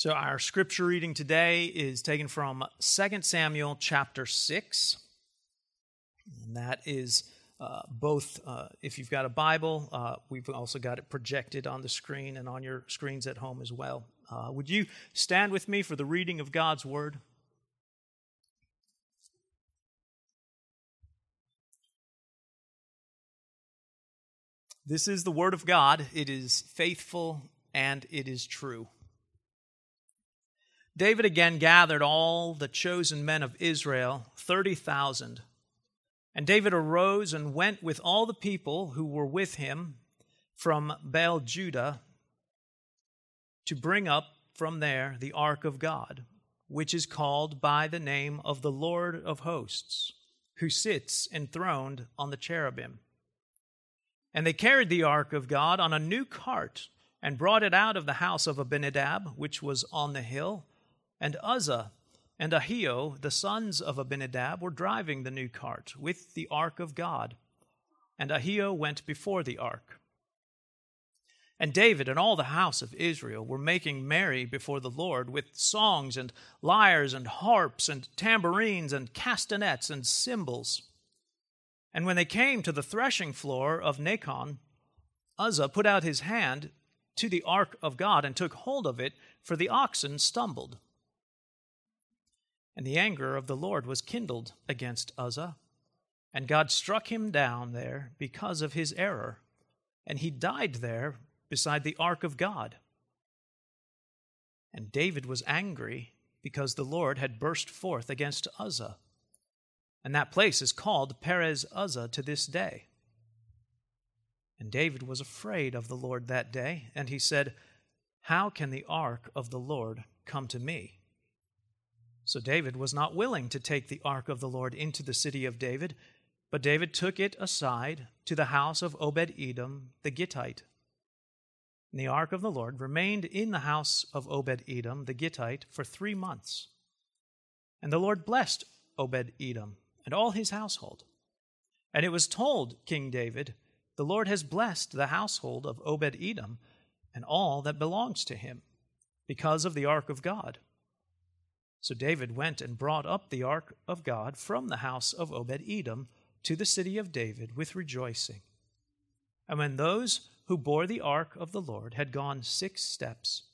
So, our scripture reading today is taken from 2 Samuel chapter 6. And that is uh, both, uh, if you've got a Bible, uh, we've also got it projected on the screen and on your screens at home as well. Uh, would you stand with me for the reading of God's Word? This is the Word of God. It is faithful and it is true. David again gathered all the chosen men of Israel, 30,000. And David arose and went with all the people who were with him from Baal Judah to bring up from there the ark of God, which is called by the name of the Lord of hosts, who sits enthroned on the cherubim. And they carried the ark of God on a new cart and brought it out of the house of Abinadab, which was on the hill and Uzzah and Ahio, the sons of Abinadab, were driving the new cart with the ark of God. And Ahio went before the ark. And David and all the house of Israel were making merry before the Lord with songs and lyres and harps and tambourines and castanets and cymbals. And when they came to the threshing floor of Nacon, Uzzah put out his hand to the ark of God and took hold of it, for the oxen stumbled. And the anger of the Lord was kindled against Uzzah, and God struck him down there because of his error, and he died there beside the ark of God. And David was angry because the Lord had burst forth against Uzzah. And that place is called Perez Uzzah to this day. And David was afraid of the Lord that day, and he said, How can the ark of the Lord come to me? So David was not willing to take the ark of the Lord into the city of David, but David took it aside to the house of Obed Edom the Gittite. And the ark of the Lord remained in the house of Obed Edom the Gittite for three months. And the Lord blessed Obed Edom and all his household. And it was told King David, The Lord has blessed the household of Obed Edom and all that belongs to him, because of the ark of God. So David went and brought up the ark of God from the house of Obed Edom to the city of David with rejoicing. And when those who bore the ark of the Lord had gone six steps,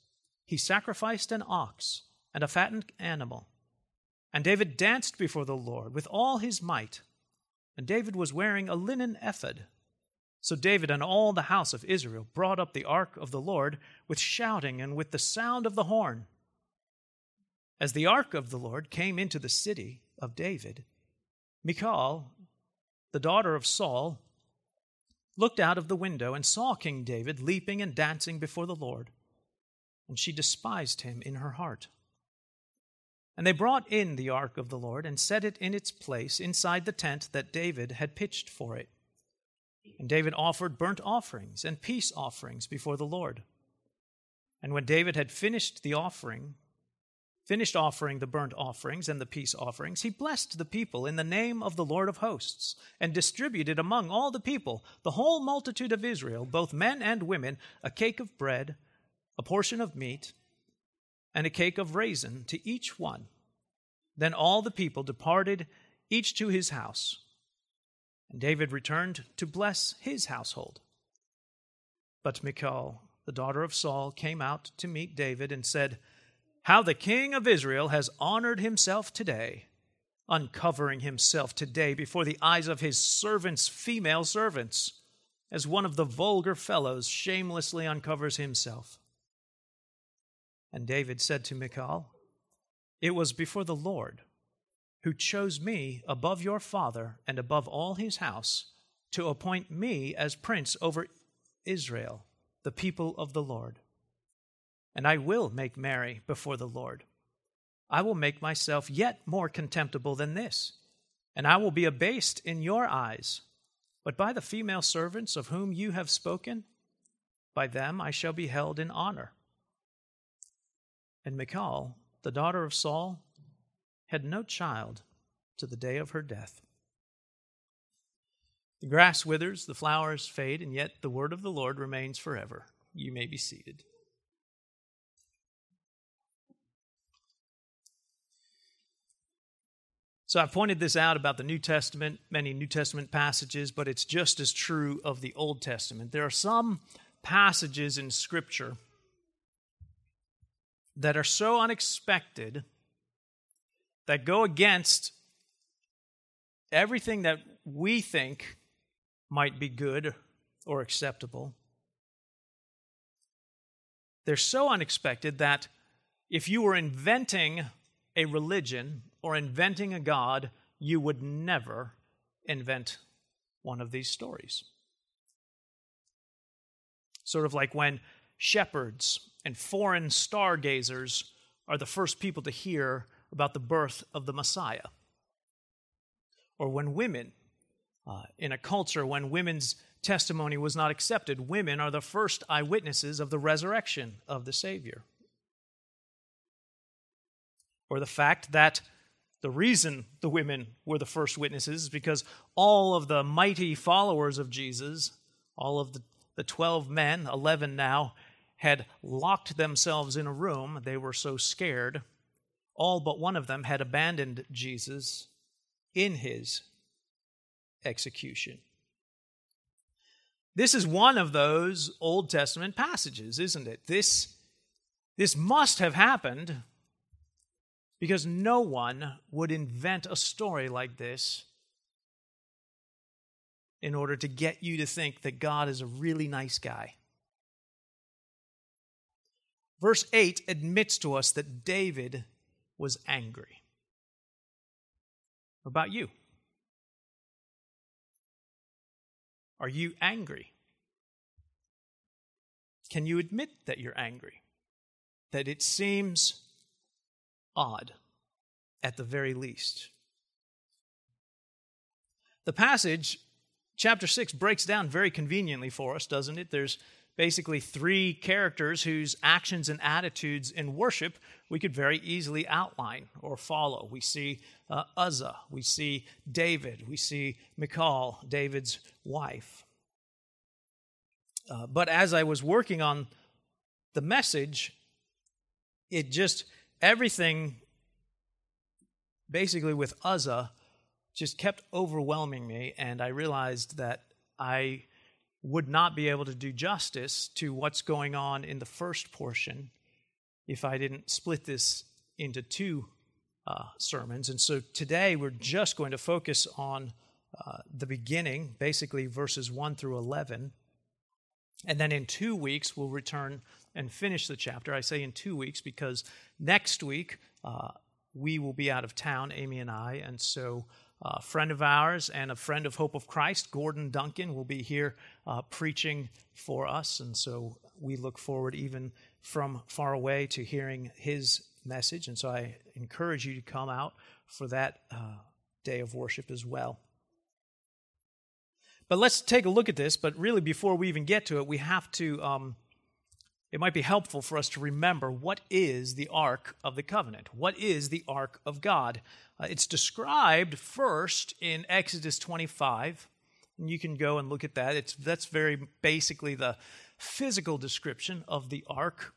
he sacrificed an ox and a fattened animal. And David danced before the Lord with all his might. And David was wearing a linen ephod. So David and all the house of Israel brought up the ark of the Lord with shouting and with the sound of the horn. As the ark of the Lord came into the city of David, Michal, the daughter of Saul, looked out of the window and saw King David leaping and dancing before the Lord, and she despised him in her heart. And they brought in the ark of the Lord and set it in its place inside the tent that David had pitched for it. And David offered burnt offerings and peace offerings before the Lord. And when David had finished the offering, finished offering the burnt offerings and the peace offerings, he blessed the people in the name of the Lord of hosts, and distributed among all the people, the whole multitude of Israel, both men and women, a cake of bread, a portion of meat, and a cake of raisin to each one. Then all the people departed, each to his house. And David returned to bless his household. But Michal, the daughter of Saul, came out to meet David and said, how the king of Israel has honored himself today, uncovering himself today before the eyes of his servants, female servants, as one of the vulgar fellows shamelessly uncovers himself. And David said to Michal, It was before the Lord who chose me above your father and above all his house to appoint me as prince over Israel, the people of the Lord and I will make merry before the Lord. I will make myself yet more contemptible than this, and I will be abased in your eyes. But by the female servants of whom you have spoken, by them I shall be held in honor. And Michal, the daughter of Saul, had no child to the day of her death. The grass withers, the flowers fade, and yet the word of the Lord remains forever. You may be seated. So I've pointed this out about the New Testament, many New Testament passages, but it's just as true of the Old Testament. There are some passages in Scripture that are so unexpected that go against everything that we think might be good or acceptable. They're so unexpected that if you were inventing a religion or inventing a God, you would never invent one of these stories. Sort of like when shepherds and foreign stargazers are the first people to hear about the birth of the Messiah. Or when women, uh, in a culture when women's testimony was not accepted, women are the first eyewitnesses of the resurrection of the Savior. Or the fact that the reason the women were the first witnesses is because all of the mighty followers of Jesus, all of the, the 12 men, 11 now, had locked themselves in a room. They were so scared. All but one of them had abandoned Jesus in his execution. This is one of those Old Testament passages, isn't it? This, this must have happened because no one would invent a story like this in order to get you to think that God is a really nice guy. Verse 8 admits to us that David was angry. What about you? Are you angry? Can you admit that you're angry? That it seems odd, at the very least. The passage, chapter 6, breaks down very conveniently for us, doesn't it? There's basically three characters whose actions and attitudes in worship we could very easily outline or follow. We see uh, Uzzah, we see David, we see Michal, David's wife. Uh, but as I was working on the message, it just everything basically with Uzzah just kept overwhelming me, and I realized that I would not be able to do justice to what's going on in the first portion if I didn't split this into two uh, sermons. And so today we're just going to focus on uh, the beginning, basically verses 1 through 11. And then in two weeks, we'll return and finish the chapter. I say in two weeks because next week uh, we will be out of town, Amy and I, and so a friend of ours and a friend of Hope of Christ, Gordon Duncan, will be here uh, preaching for us, and so we look forward even from far away to hearing his message. And so I encourage you to come out for that uh, day of worship as well. But let's take a look at this. But really, before we even get to it, we have to um, it might be helpful for us to remember what is the Ark of the Covenant? What is the Ark of God? Uh, it's described first in Exodus 25. And you can go and look at that. It's, that's very basically the physical description of the Ark.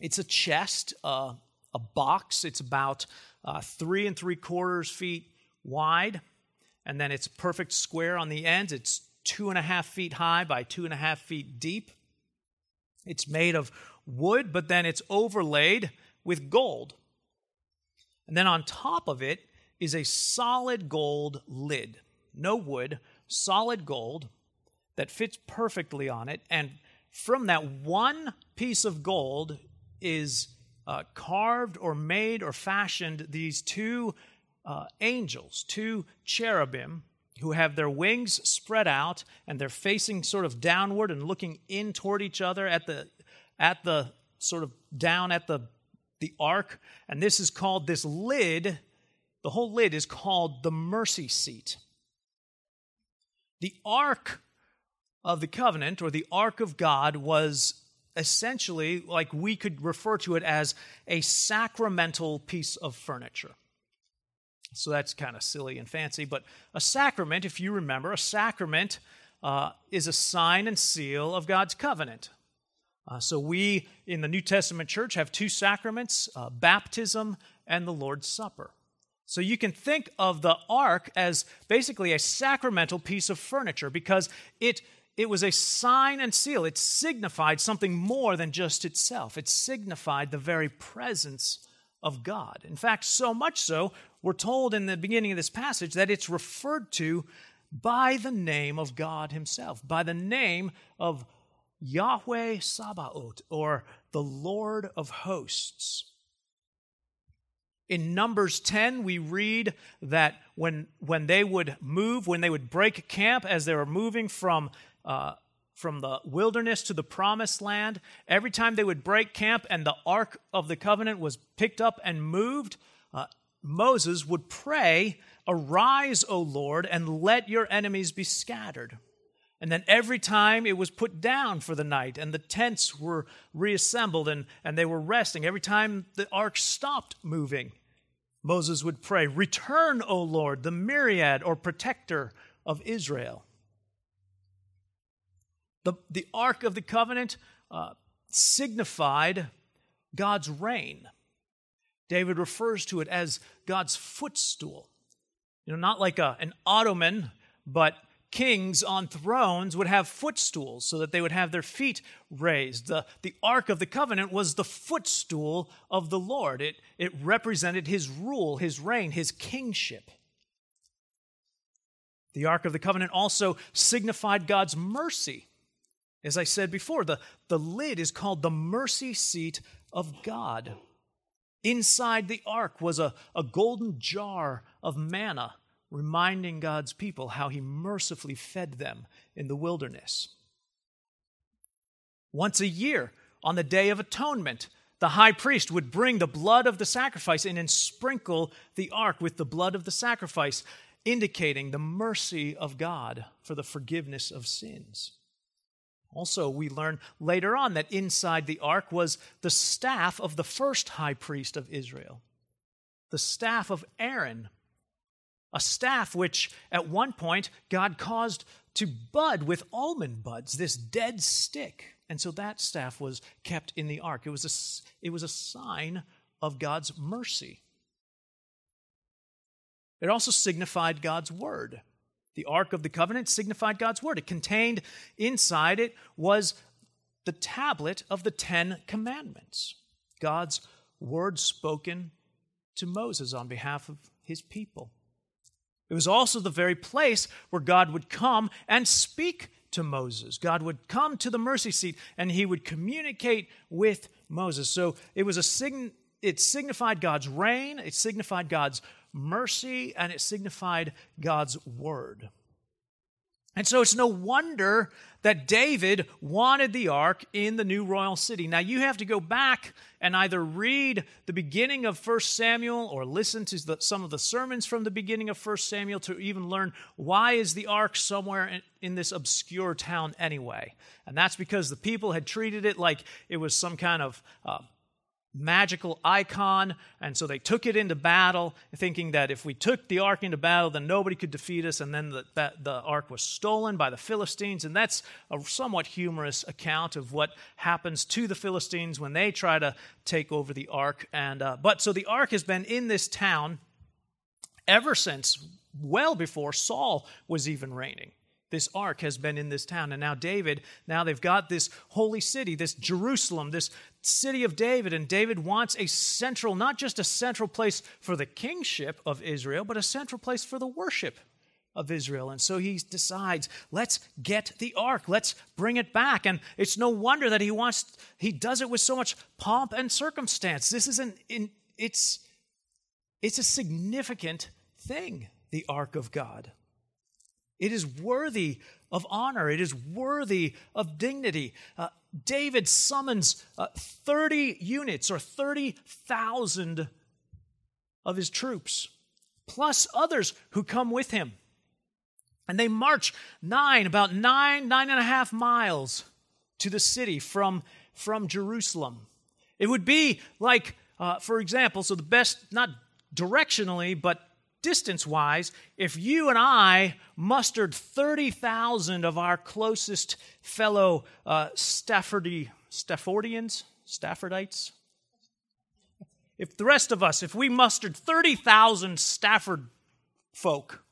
It's a chest, uh, a box. It's about uh, three and three quarters feet wide, and then it's perfect square on the ends. It's two and a half feet high by two and a half feet deep. It's made of wood, but then it's overlaid with gold. And then on top of it is a solid gold lid. No wood, solid gold that fits perfectly on it. And from that one piece of gold is uh, carved or made or fashioned these two uh, angels, two cherubim who have their wings spread out and they're facing sort of downward and looking in toward each other at the at the sort of down at the the ark. And this is called this lid the whole lid is called the mercy seat. The ark of the covenant or the ark of god was essentially like we could refer to it as a sacramental piece of furniture so that's kind of silly and fancy. But a sacrament, if you remember, a sacrament uh, is a sign and seal of God's covenant. Uh, so we in the New Testament church have two sacraments uh, baptism and the Lord's Supper. So you can think of the ark as basically a sacramental piece of furniture because it, it was a sign and seal. It signified something more than just itself, it signified the very presence of God. In fact, so much so, we're told in the beginning of this passage that it's referred to by the name of God Himself, by the name of Yahweh Sabaoth, or the Lord of hosts. In Numbers 10, we read that when, when they would move, when they would break camp as they were moving from, uh, from the wilderness to the promised land, every time they would break camp and the Ark of the Covenant was picked up and moved, uh, Moses would pray, Arise, O Lord, and let your enemies be scattered. And then every time it was put down for the night and the tents were reassembled and, and they were resting, every time the ark stopped moving, Moses would pray, Return, O Lord, the myriad or protector of Israel. The, the Ark of the Covenant uh, signified God's reign. David refers to it as God's footstool. You know, not like a, an ottoman, but kings on thrones would have footstools so that they would have their feet raised. The, the Ark of the Covenant was the footstool of the Lord, it, it represented his rule, his reign, his kingship. The Ark of the Covenant also signified God's mercy. As I said before, the, the lid is called the mercy seat of God. Inside the ark was a, a golden jar of manna reminding God's people how he mercifully fed them in the wilderness. Once a year, on the Day of Atonement, the high priest would bring the blood of the sacrifice in and sprinkle the ark with the blood of the sacrifice, indicating the mercy of God for the forgiveness of sins. Also, we learn later on that inside the ark was the staff of the first high priest of Israel, the staff of Aaron, a staff which at one point God caused to bud with almond buds, this dead stick. And so that staff was kept in the ark. It was a, it was a sign of God's mercy. It also signified God's word. The Ark of the Covenant signified God's word. It contained inside it was the tablet of the Ten Commandments, God's word spoken to Moses on behalf of his people. It was also the very place where God would come and speak to Moses. God would come to the mercy seat and he would communicate with Moses. So it was a sign it signified God's reign, it signified God's mercy, and it signified God's word. And so it's no wonder that David wanted the ark in the new royal city. Now you have to go back and either read the beginning of 1 Samuel or listen to the, some of the sermons from the beginning of 1 Samuel to even learn why is the ark somewhere in, in this obscure town anyway. And that's because the people had treated it like it was some kind of uh, magical icon. And so they took it into battle, thinking that if we took the ark into battle, then nobody could defeat us. And then the, the ark was stolen by the Philistines. And that's a somewhat humorous account of what happens to the Philistines when they try to take over the ark. And, uh, but so the ark has been in this town ever since well before Saul was even reigning. This ark has been in this town. And now, David, now they've got this holy city, this Jerusalem, this city of David. And David wants a central, not just a central place for the kingship of Israel, but a central place for the worship of Israel. And so he decides, let's get the ark, let's bring it back. And it's no wonder that he wants, he does it with so much pomp and circumstance. This is an, in, it's, it's a significant thing, the ark of God. It is worthy of honor. It is worthy of dignity. Uh, David summons uh, 30 units or 30,000 of his troops, plus others who come with him. And they march nine, about nine, nine and a half miles to the city from, from Jerusalem. It would be like, uh, for example, so the best, not directionally, but distance wise, if you and I mustered 30,000 of our closest fellow uh, Staffordy, Staffordians, Staffordites, if the rest of us, if we mustered 30,000 Stafford folk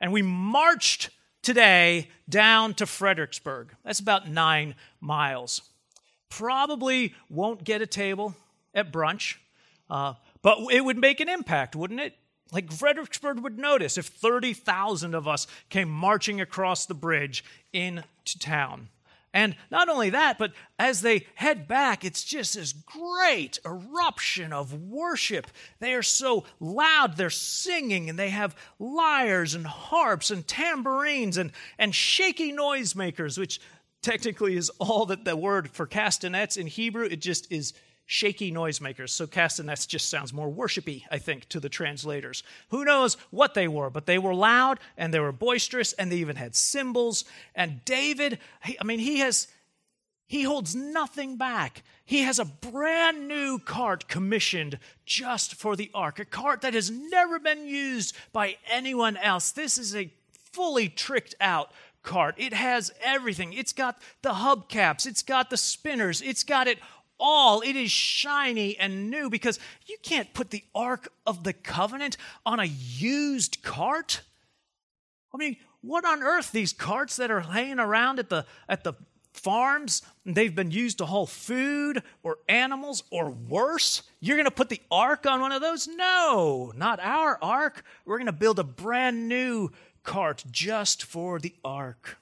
and we marched today down to Fredericksburg, that's about nine miles, probably won't get a table at brunch, uh, but it would make an impact, wouldn't it? Like Fredericksburg would notice if 30,000 of us came marching across the bridge into town. And not only that, but as they head back, it's just this great eruption of worship. They are so loud, they're singing, and they have lyres and harps and tambourines and, and shaky noisemakers, which technically is all that the word for castanets in Hebrew, it just is shaky noisemakers. So castanets just sounds more worshipy, I think, to the translators. Who knows what they were, but they were loud and they were boisterous and they even had cymbals. And David, I mean, he has he holds nothing back. He has a brand new cart commissioned just for the ark, a cart that has never been used by anyone else. This is a fully tricked out cart. It has everything. It's got the hubcaps, it's got the spinners, it's got it all. It is shiny and new because you can't put the Ark of the Covenant on a used cart. I mean, what on earth these carts that are laying around at the at the farms they've been used to haul food or animals or worse you're going to put the ark on one of those no not our ark we're going to build a brand new cart just for the ark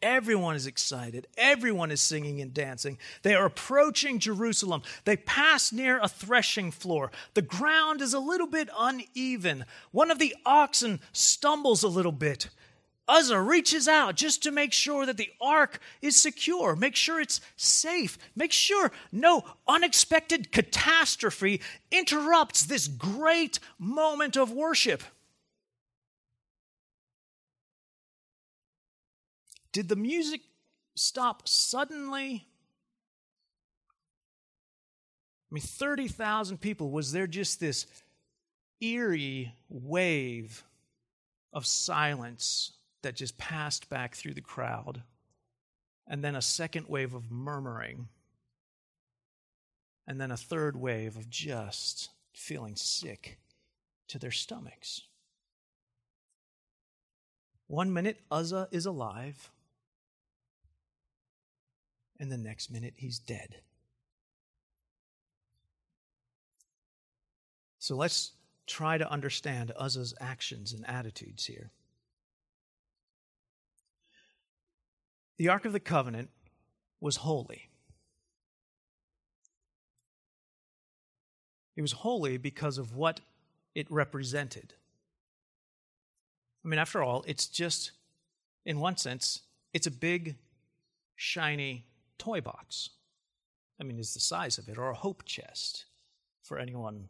Everyone is excited. Everyone is singing and dancing. They are approaching Jerusalem. They pass near a threshing floor. The ground is a little bit uneven. One of the oxen stumbles a little bit. Uzzah reaches out just to make sure that the ark is secure, make sure it's safe, make sure no unexpected catastrophe interrupts this great moment of worship. Did the music stop suddenly? I mean, 30,000 people. Was there just this eerie wave of silence that just passed back through the crowd? And then a second wave of murmuring. And then a third wave of just feeling sick to their stomachs. One minute, Uzzah is alive and the next minute he's dead. So let's try to understand Uzzah's actions and attitudes here. The Ark of the Covenant was holy. It was holy because of what it represented. I mean, after all, it's just, in one sense, it's a big, shiny toy box. I mean, is the size of it, or a hope chest for anyone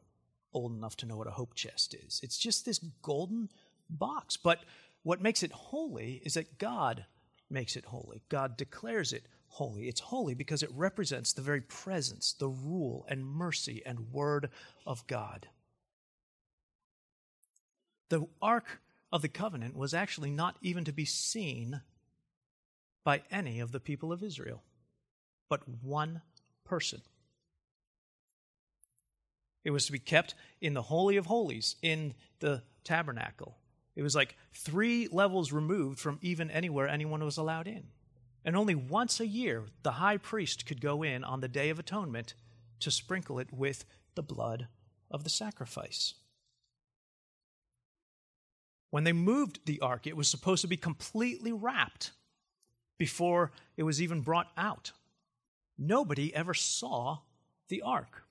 old enough to know what a hope chest is. It's just this golden box. But what makes it holy is that God makes it holy. God declares it holy. It's holy because it represents the very presence, the rule, and mercy and word of God. The Ark of the Covenant was actually not even to be seen by any of the people of Israel but one person. It was to be kept in the Holy of Holies, in the tabernacle. It was like three levels removed from even anywhere anyone was allowed in. And only once a year, the high priest could go in on the Day of Atonement to sprinkle it with the blood of the sacrifice. When they moved the ark, it was supposed to be completely wrapped before it was even brought out nobody ever saw the ark.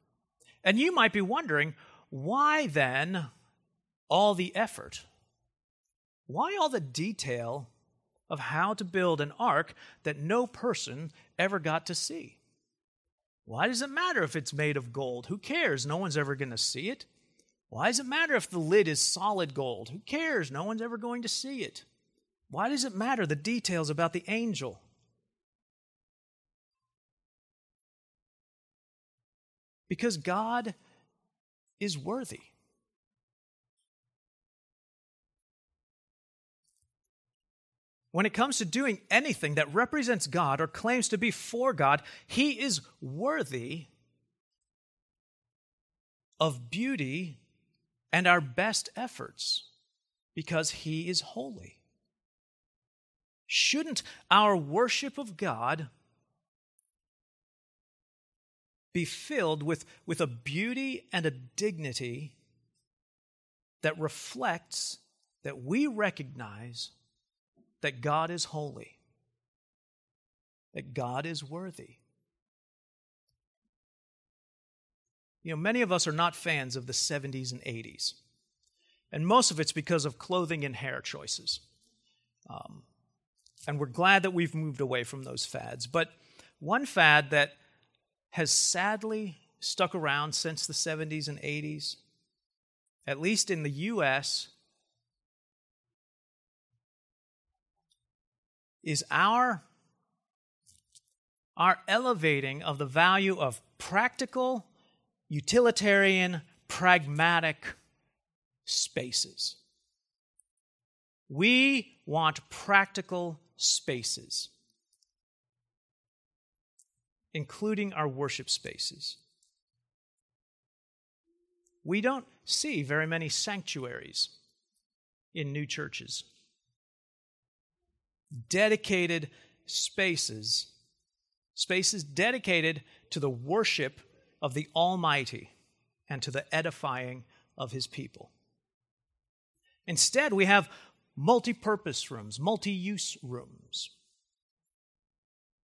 And you might be wondering, why then all the effort? Why all the detail of how to build an ark that no person ever got to see? Why does it matter if it's made of gold? Who cares? No one's ever going to see it. Why does it matter if the lid is solid gold? Who cares? No one's ever going to see it. Why does it matter the details about the angel? Because God is worthy. When it comes to doing anything that represents God or claims to be for God, He is worthy of beauty and our best efforts because He is holy. Shouldn't our worship of God be filled with, with a beauty and a dignity that reflects that we recognize that God is holy, that God is worthy? You know, many of us are not fans of the 70s and 80s. And most of it's because of clothing and hair choices. Um, and we're glad that we've moved away from those fads. But one fad that has sadly stuck around since the 70s and 80s, at least in the US, is our, our elevating of the value of practical utilitarian, pragmatic spaces. We want practical spaces, including our worship spaces. We don't see very many sanctuaries in new churches. Dedicated spaces, spaces dedicated to the worship of the Almighty and to the edifying of his people. Instead, we have multi purpose rooms, multi use rooms.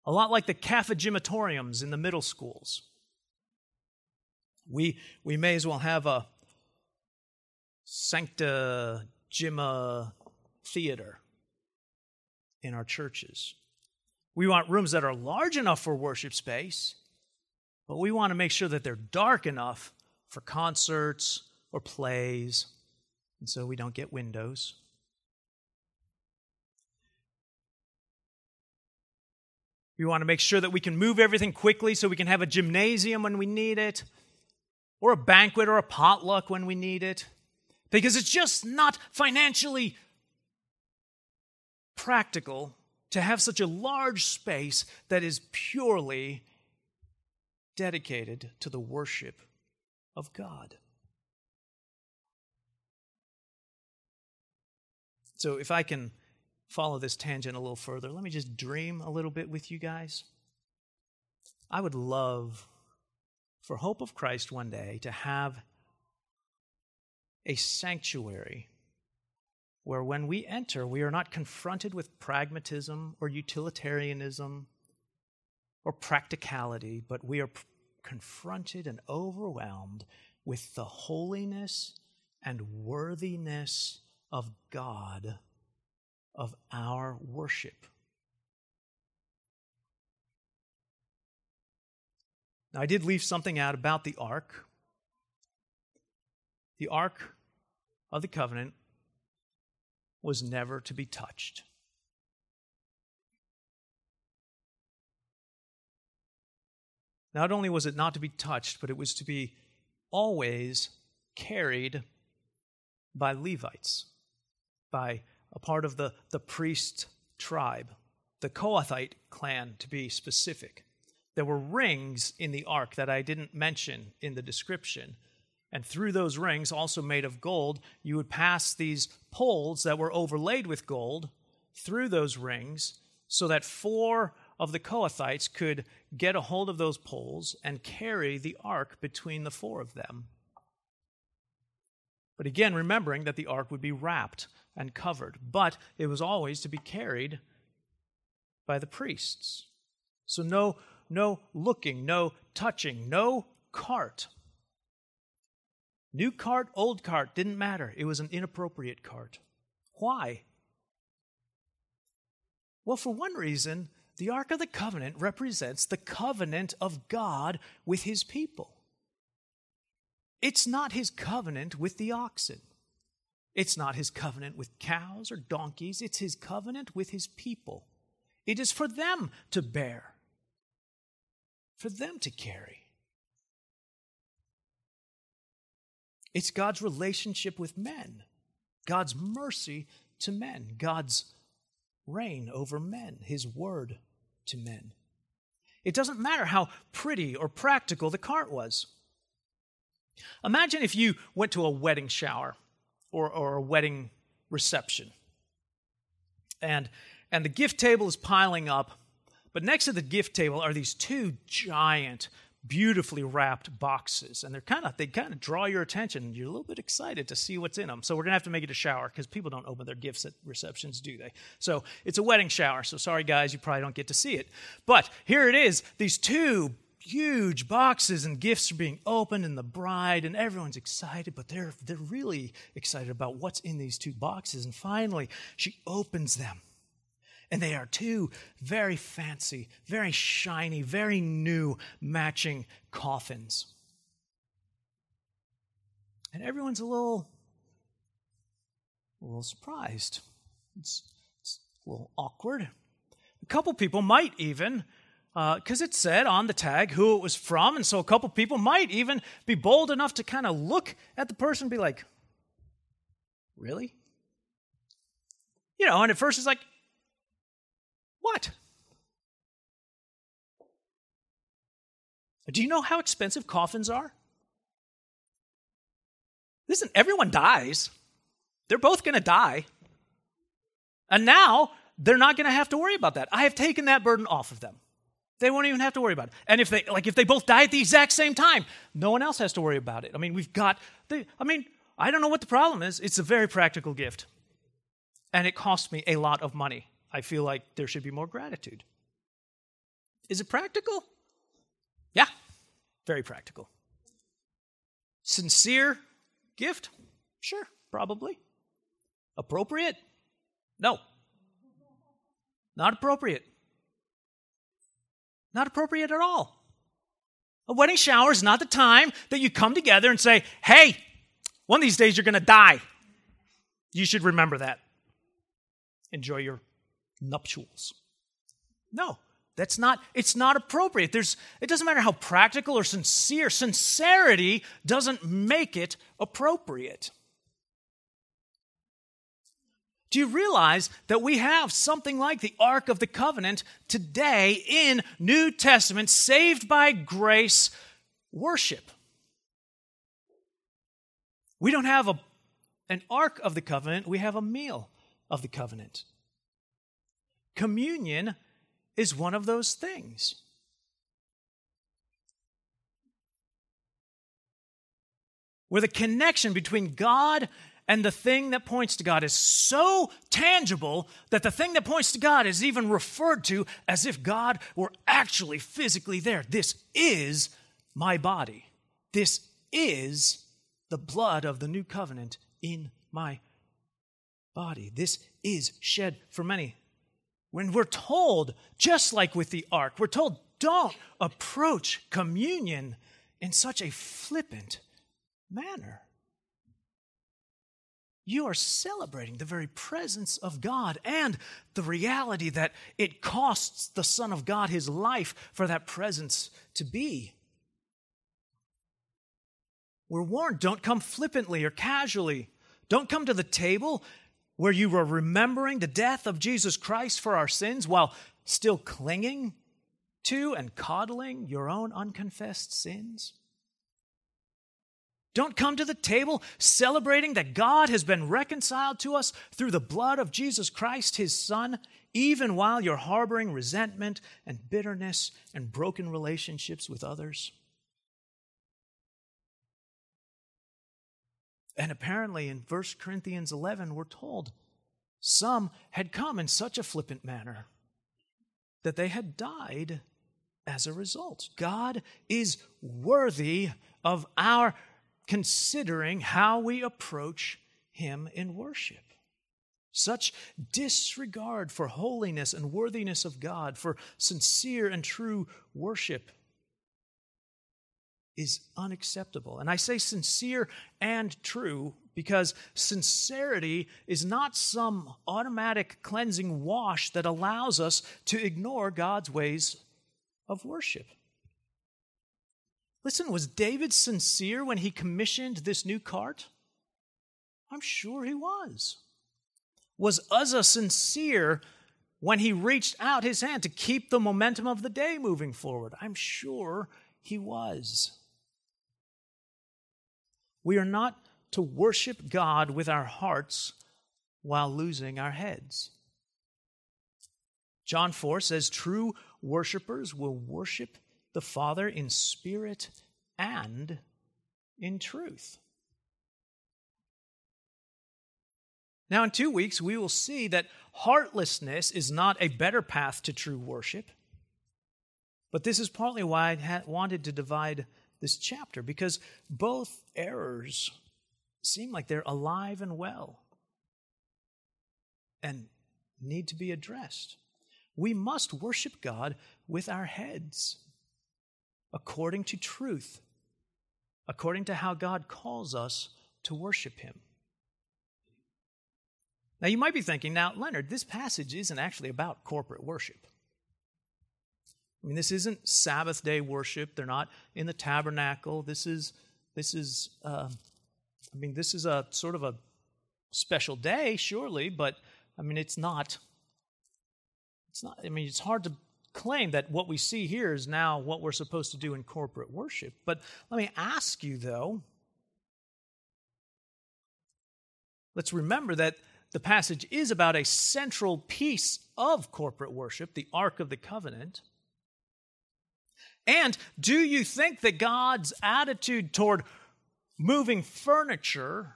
A lot like the cafegimatoriums in the middle schools. We, we may as well have a Sancta Gima theater in our churches. We want rooms that are large enough for worship space, but we want to make sure that they're dark enough for concerts or plays, and so we don't get windows. We want to make sure that we can move everything quickly so we can have a gymnasium when we need it, or a banquet or a potluck when we need it, because it's just not financially practical to have such a large space that is purely dedicated to the worship of God. So, if I can follow this tangent a little further, let me just dream a little bit with you guys. I would love for Hope of Christ one day to have a sanctuary where when we enter, we are not confronted with pragmatism or utilitarianism or practicality, but we are p- confronted and overwhelmed with the holiness and worthiness of God of our worship. Now, I did leave something out about the ark. The ark of the covenant was never to be touched. Not only was it not to be touched, but it was to be always carried by Levites, by a part of the, the priest tribe, the Kohathite clan to be specific. There were rings in the ark that I didn't mention in the description. And through those rings, also made of gold, you would pass these poles that were overlaid with gold through those rings so that four of the Kohathites could get a hold of those poles and carry the ark between the four of them. But again, remembering that the ark would be wrapped and covered, but it was always to be carried by the priests. So no, no looking, no touching, no cart. New cart, old cart, didn't matter. It was an inappropriate cart. Why? Well, for one reason, the Ark of the Covenant represents the covenant of God with his people. It's not his covenant with the oxen. It's not his covenant with cows or donkeys. It's his covenant with his people. It is for them to bear, for them to carry. It's God's relationship with men, God's mercy to men, God's reign over men, his word to men. It doesn't matter how pretty or practical the cart was. Imagine if you went to a wedding shower or, or a wedding reception. And, and the gift table is piling up, but next to the gift table are these two giant, beautifully wrapped boxes. And they're kind of they kind of draw your attention. You're a little bit excited to see what's in them. So we're gonna have to make it a shower because people don't open their gifts at receptions, do they? So it's a wedding shower. So sorry guys, you probably don't get to see it. But here it is, these two huge boxes and gifts are being opened and the bride and everyone's excited but they're they're really excited about what's in these two boxes. And finally she opens them. And they are two very fancy very shiny very new matching coffins. And everyone's a little a little surprised. It's, it's a little awkward. A couple people might even because uh, it said on the tag who it was from, and so a couple people might even be bold enough to kind of look at the person and be like, Really? You know, and at first it's like, What? Do you know how expensive coffins are? Listen, everyone dies. They're both going to die. And now they're not going to have to worry about that. I have taken that burden off of them. They won't even have to worry about it. And if they like if they both die at the exact same time, no one else has to worry about it. I mean, we've got the I mean, I don't know what the problem is. It's a very practical gift. And it cost me a lot of money. I feel like there should be more gratitude. Is it practical? Yeah, very practical. Sincere gift? Sure, probably. Appropriate? No. Not appropriate. Not appropriate at all. A wedding shower is not the time that you come together and say, hey, one of these days you're going to die. You should remember that. Enjoy your nuptials. No, that's not, it's not appropriate. There's, it doesn't matter how practical or sincere, sincerity doesn't make it appropriate. Do you realize that we have something like the Ark of the Covenant today in New Testament, saved by grace worship? We don't have a, an Ark of the Covenant, we have a meal of the covenant. Communion is one of those things. Where the connection between God and the thing that points to God is so tangible that the thing that points to God is even referred to as if God were actually physically there. This is my body. This is the blood of the new covenant in my body. This is shed for many. When we're told, just like with the ark, we're told, don't approach communion in such a flippant manner you are celebrating the very presence of God and the reality that it costs the Son of God his life for that presence to be. We're warned don't come flippantly or casually. Don't come to the table where you are remembering the death of Jesus Christ for our sins while still clinging to and coddling your own unconfessed sins. Don't come to the table celebrating that God has been reconciled to us through the blood of Jesus Christ, his Son, even while you're harboring resentment and bitterness and broken relationships with others. And apparently in 1 Corinthians 11, we're told some had come in such a flippant manner that they had died as a result. God is worthy of our considering how we approach Him in worship. Such disregard for holiness and worthiness of God, for sincere and true worship, is unacceptable. And I say sincere and true because sincerity is not some automatic cleansing wash that allows us to ignore God's ways of worship. Listen, was David sincere when he commissioned this new cart? I'm sure he was. Was Uzzah sincere when he reached out his hand to keep the momentum of the day moving forward? I'm sure he was. We are not to worship God with our hearts while losing our heads. John 4 says true worshipers will worship the Father in spirit and in truth. Now, in two weeks, we will see that heartlessness is not a better path to true worship. But this is partly why I had wanted to divide this chapter, because both errors seem like they're alive and well and need to be addressed. We must worship God with our heads, according to truth, according to how God calls us to worship Him. Now, you might be thinking, now, Leonard, this passage isn't actually about corporate worship. I mean, this isn't Sabbath day worship. They're not in the tabernacle. This is, this is, uh, I mean, this is a sort of a special day, surely, but I mean, it's not. It's not. I mean, it's hard to claim that what we see here is now what we're supposed to do in corporate worship. But let me ask you, though. Let's remember that the passage is about a central piece of corporate worship, the Ark of the Covenant. And do you think that God's attitude toward moving furniture,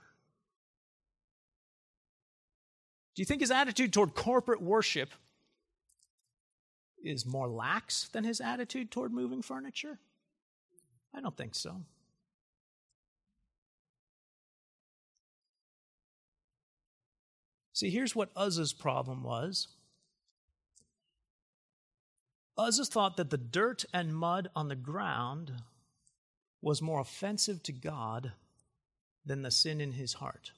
do you think his attitude toward corporate worship is more lax than his attitude toward moving furniture? I don't think so. See, here's what Uzzah's problem was Uzzah thought that the dirt and mud on the ground was more offensive to God than the sin in his heart.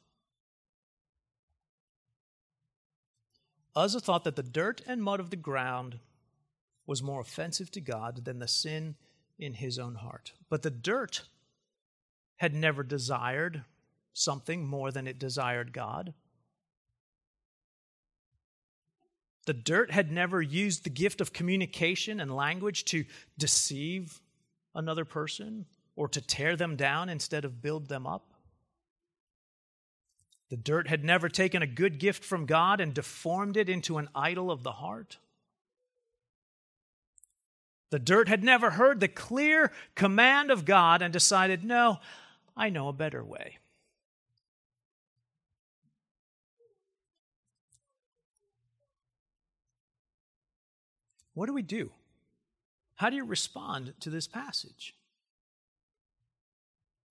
Uzzah thought that the dirt and mud of the ground was more offensive to God than the sin in his own heart. But the dirt had never desired something more than it desired God. The dirt had never used the gift of communication and language to deceive another person or to tear them down instead of build them up. The dirt had never taken a good gift from God and deformed it into an idol of the heart. The dirt had never heard the clear command of God and decided, no, I know a better way. What do we do? How do you respond to this passage?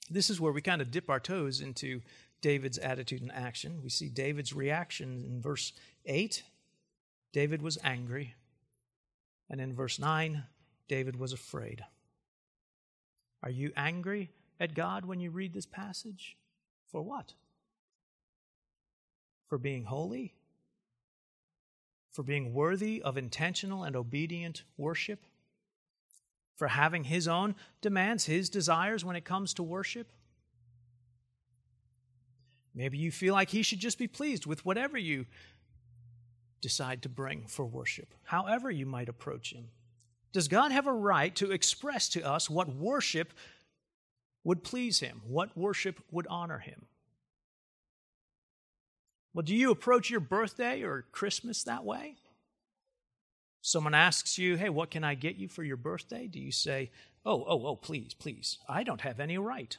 This is where we kind of dip our toes into David's attitude and action. We see David's reaction in verse 8. David was angry. And in verse 9, David was afraid. Are you angry at God when you read this passage? For what? For being holy? for being worthy of intentional and obedient worship, for having his own demands, his desires when it comes to worship. Maybe you feel like he should just be pleased with whatever you decide to bring for worship, however you might approach him. Does God have a right to express to us what worship would please him, what worship would honor him? Well, do you approach your birthday or Christmas that way? Someone asks you, hey, what can I get you for your birthday? Do you say, oh, oh, oh, please, please, I don't have any right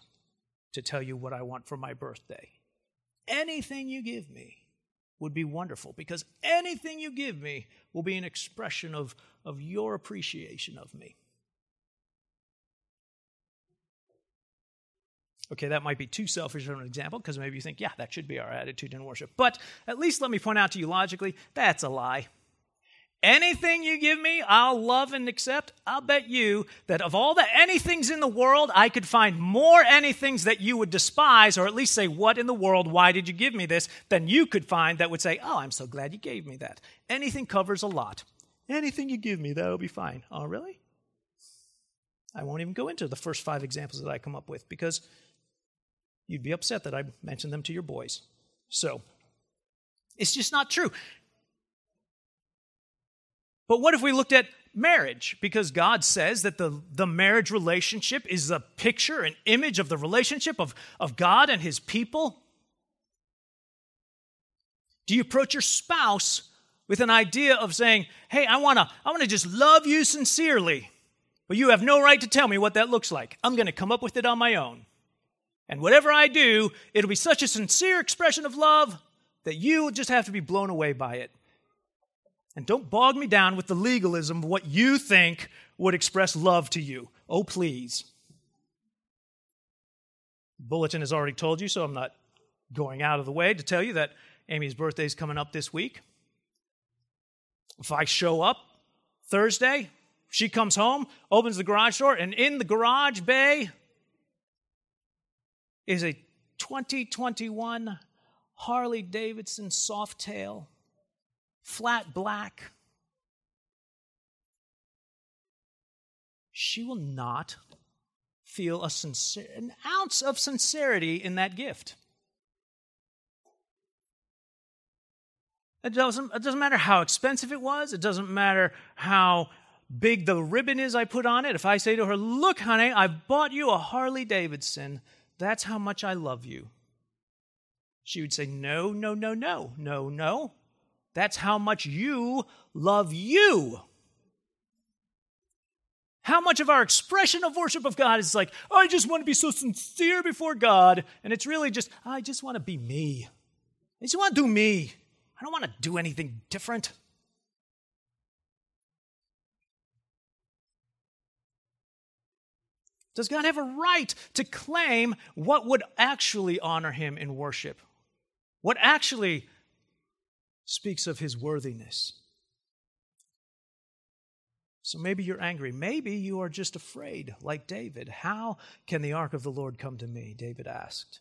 to tell you what I want for my birthday. Anything you give me would be wonderful because anything you give me will be an expression of, of your appreciation of me. Okay, that might be too selfish of an example because maybe you think, yeah, that should be our attitude in worship. But at least let me point out to you logically, that's a lie. Anything you give me, I'll love and accept. I'll bet you that of all the anythings in the world, I could find more anythings that you would despise, or at least say, What in the world? Why did you give me this? than you could find that would say, Oh, I'm so glad you gave me that. Anything covers a lot. Anything you give me, that'll be fine. Oh, really? I won't even go into the first five examples that I come up with because you'd be upset that I mentioned them to your boys. So, it's just not true. But what if we looked at marriage because God says that the, the marriage relationship is a picture, an image of the relationship of, of God and his people? Do you approach your spouse with an idea of saying, hey, I wanna, I wanna just love you sincerely, but you have no right to tell me what that looks like. I'm gonna come up with it on my own. And whatever I do, it'll be such a sincere expression of love that you will just have to be blown away by it. And don't bog me down with the legalism of what you think would express love to you. Oh, please. Bulletin has already told you, so I'm not going out of the way to tell you that Amy's birthday is coming up this week. If I show up Thursday, she comes home, opens the garage door, and in the garage bay is a 2021 Harley Davidson Softail flat black, she will not feel a sincere, an ounce of sincerity in that gift. It doesn't, it doesn't matter how expensive it was. It doesn't matter how big the ribbon is I put on it. If I say to her, Look, honey, I've bought you a Harley Davidson, that's how much I love you. She would say, No, no, no, no, no, no. That's how much you love you. How much of our expression of worship of God is like, I just want to be so sincere before God. And it's really just, I just want to be me. I just want to do me. I don't want to do anything different. Does God have a right to claim what would actually honor him in worship? What actually speaks of his worthiness. So maybe you're angry. Maybe you are just afraid, like David. How can the ark of the Lord come to me? David asked.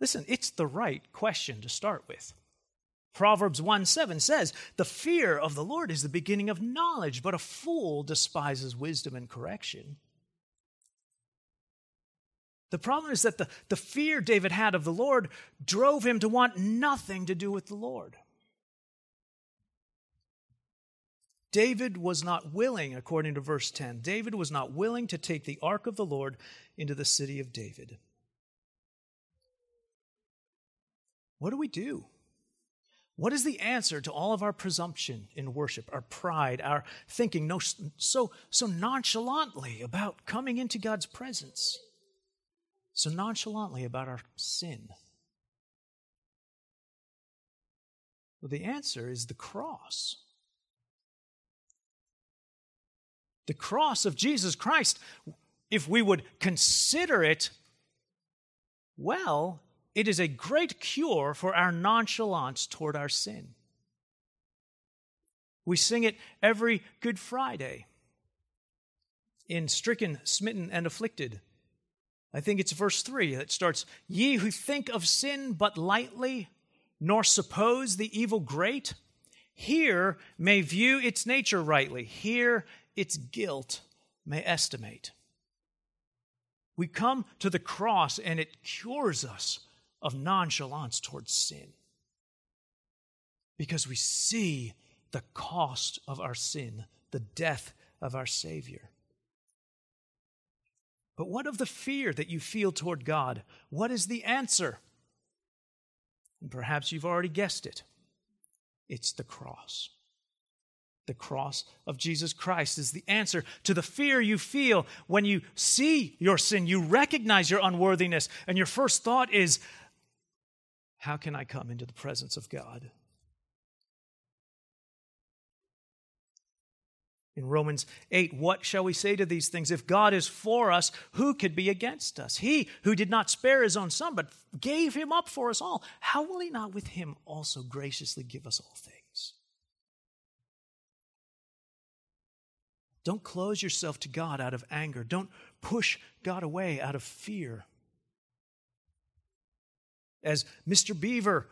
Listen, it's the right question to start with. Proverbs 1 7 says, The fear of the Lord is the beginning of knowledge, but a fool despises wisdom and correction. The problem is that the, the fear David had of the Lord drove him to want nothing to do with the Lord. David was not willing, according to verse 10, David was not willing to take the ark of the Lord into the city of David. What do we do? What is the answer to all of our presumption in worship, our pride, our thinking no, so, so nonchalantly about coming into God's presence, so nonchalantly about our sin? Well, the answer is the cross. the cross of Jesus Christ, if we would consider it well, it is a great cure for our nonchalance toward our sin. We sing it every Good Friday in Stricken, Smitten, and Afflicted. I think it's verse 3 that starts Ye who think of sin but lightly, nor suppose the evil great, here may view its nature rightly. Here its guilt may estimate. We come to the cross and it cures us of nonchalance towards sin because we see the cost of our sin, the death of our Savior. But what of the fear that you feel toward God? What is the answer? And perhaps you've already guessed it it's the cross. The cross of Jesus Christ is the answer to the fear you feel when you see your sin. You recognize your unworthiness, and your first thought is, How can I come into the presence of God? In Romans 8, what shall we say to these things? If God is for us, who could be against us? He who did not spare his own son, but gave him up for us all, how will he not with him also graciously give us all things? Don't close yourself to God out of anger. Don't push God away out of fear. As Mr. Beaver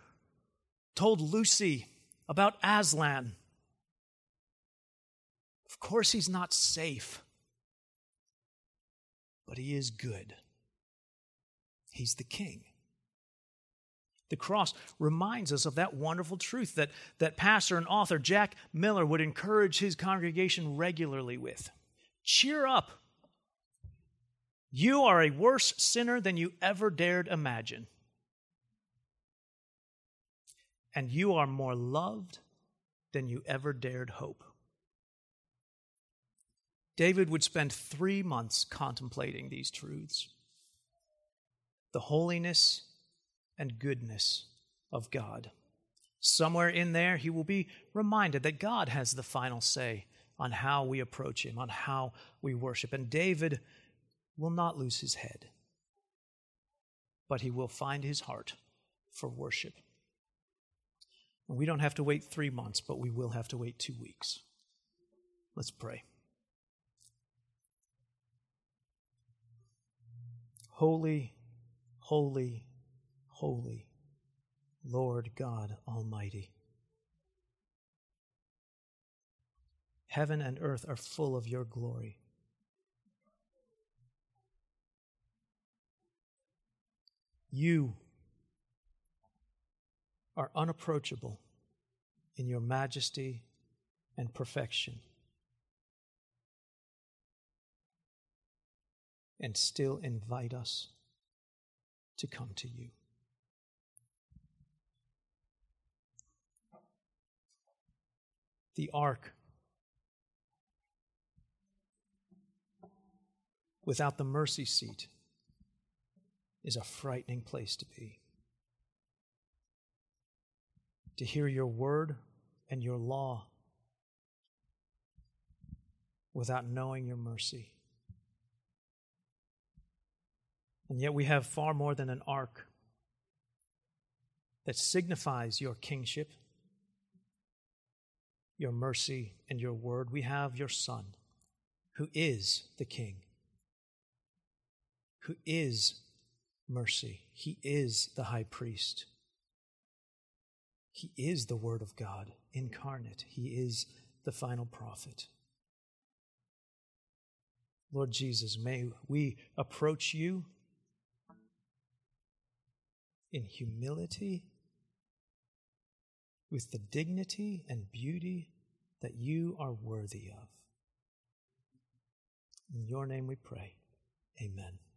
told Lucy about Aslan, of course he's not safe, but he is good. He's the king. The cross reminds us of that wonderful truth that, that pastor and author Jack Miller would encourage his congregation regularly with. Cheer up. You are a worse sinner than you ever dared imagine. And you are more loved than you ever dared hope. David would spend three months contemplating these truths the holiness and goodness of God. Somewhere in there, he will be reminded that God has the final say on how we approach him, on how we worship. And David will not lose his head, but he will find his heart for worship. We don't have to wait three months, but we will have to wait two weeks. Let's pray. Holy, holy, holy, Lord God Almighty. Heaven and earth are full of your glory. You are unapproachable in your majesty and perfection. And still invite us to come to you. The ark without the mercy seat is a frightening place to be. To hear your word and your law without knowing your mercy. And yet we have far more than an ark that signifies your kingship, your mercy, and your word. We have your Son, who is the King, who is mercy. He is the high priest. He is the Word of God incarnate. He is the final prophet. Lord Jesus, may we approach you in humility, with the dignity and beauty that you are worthy of. In your name we pray. Amen.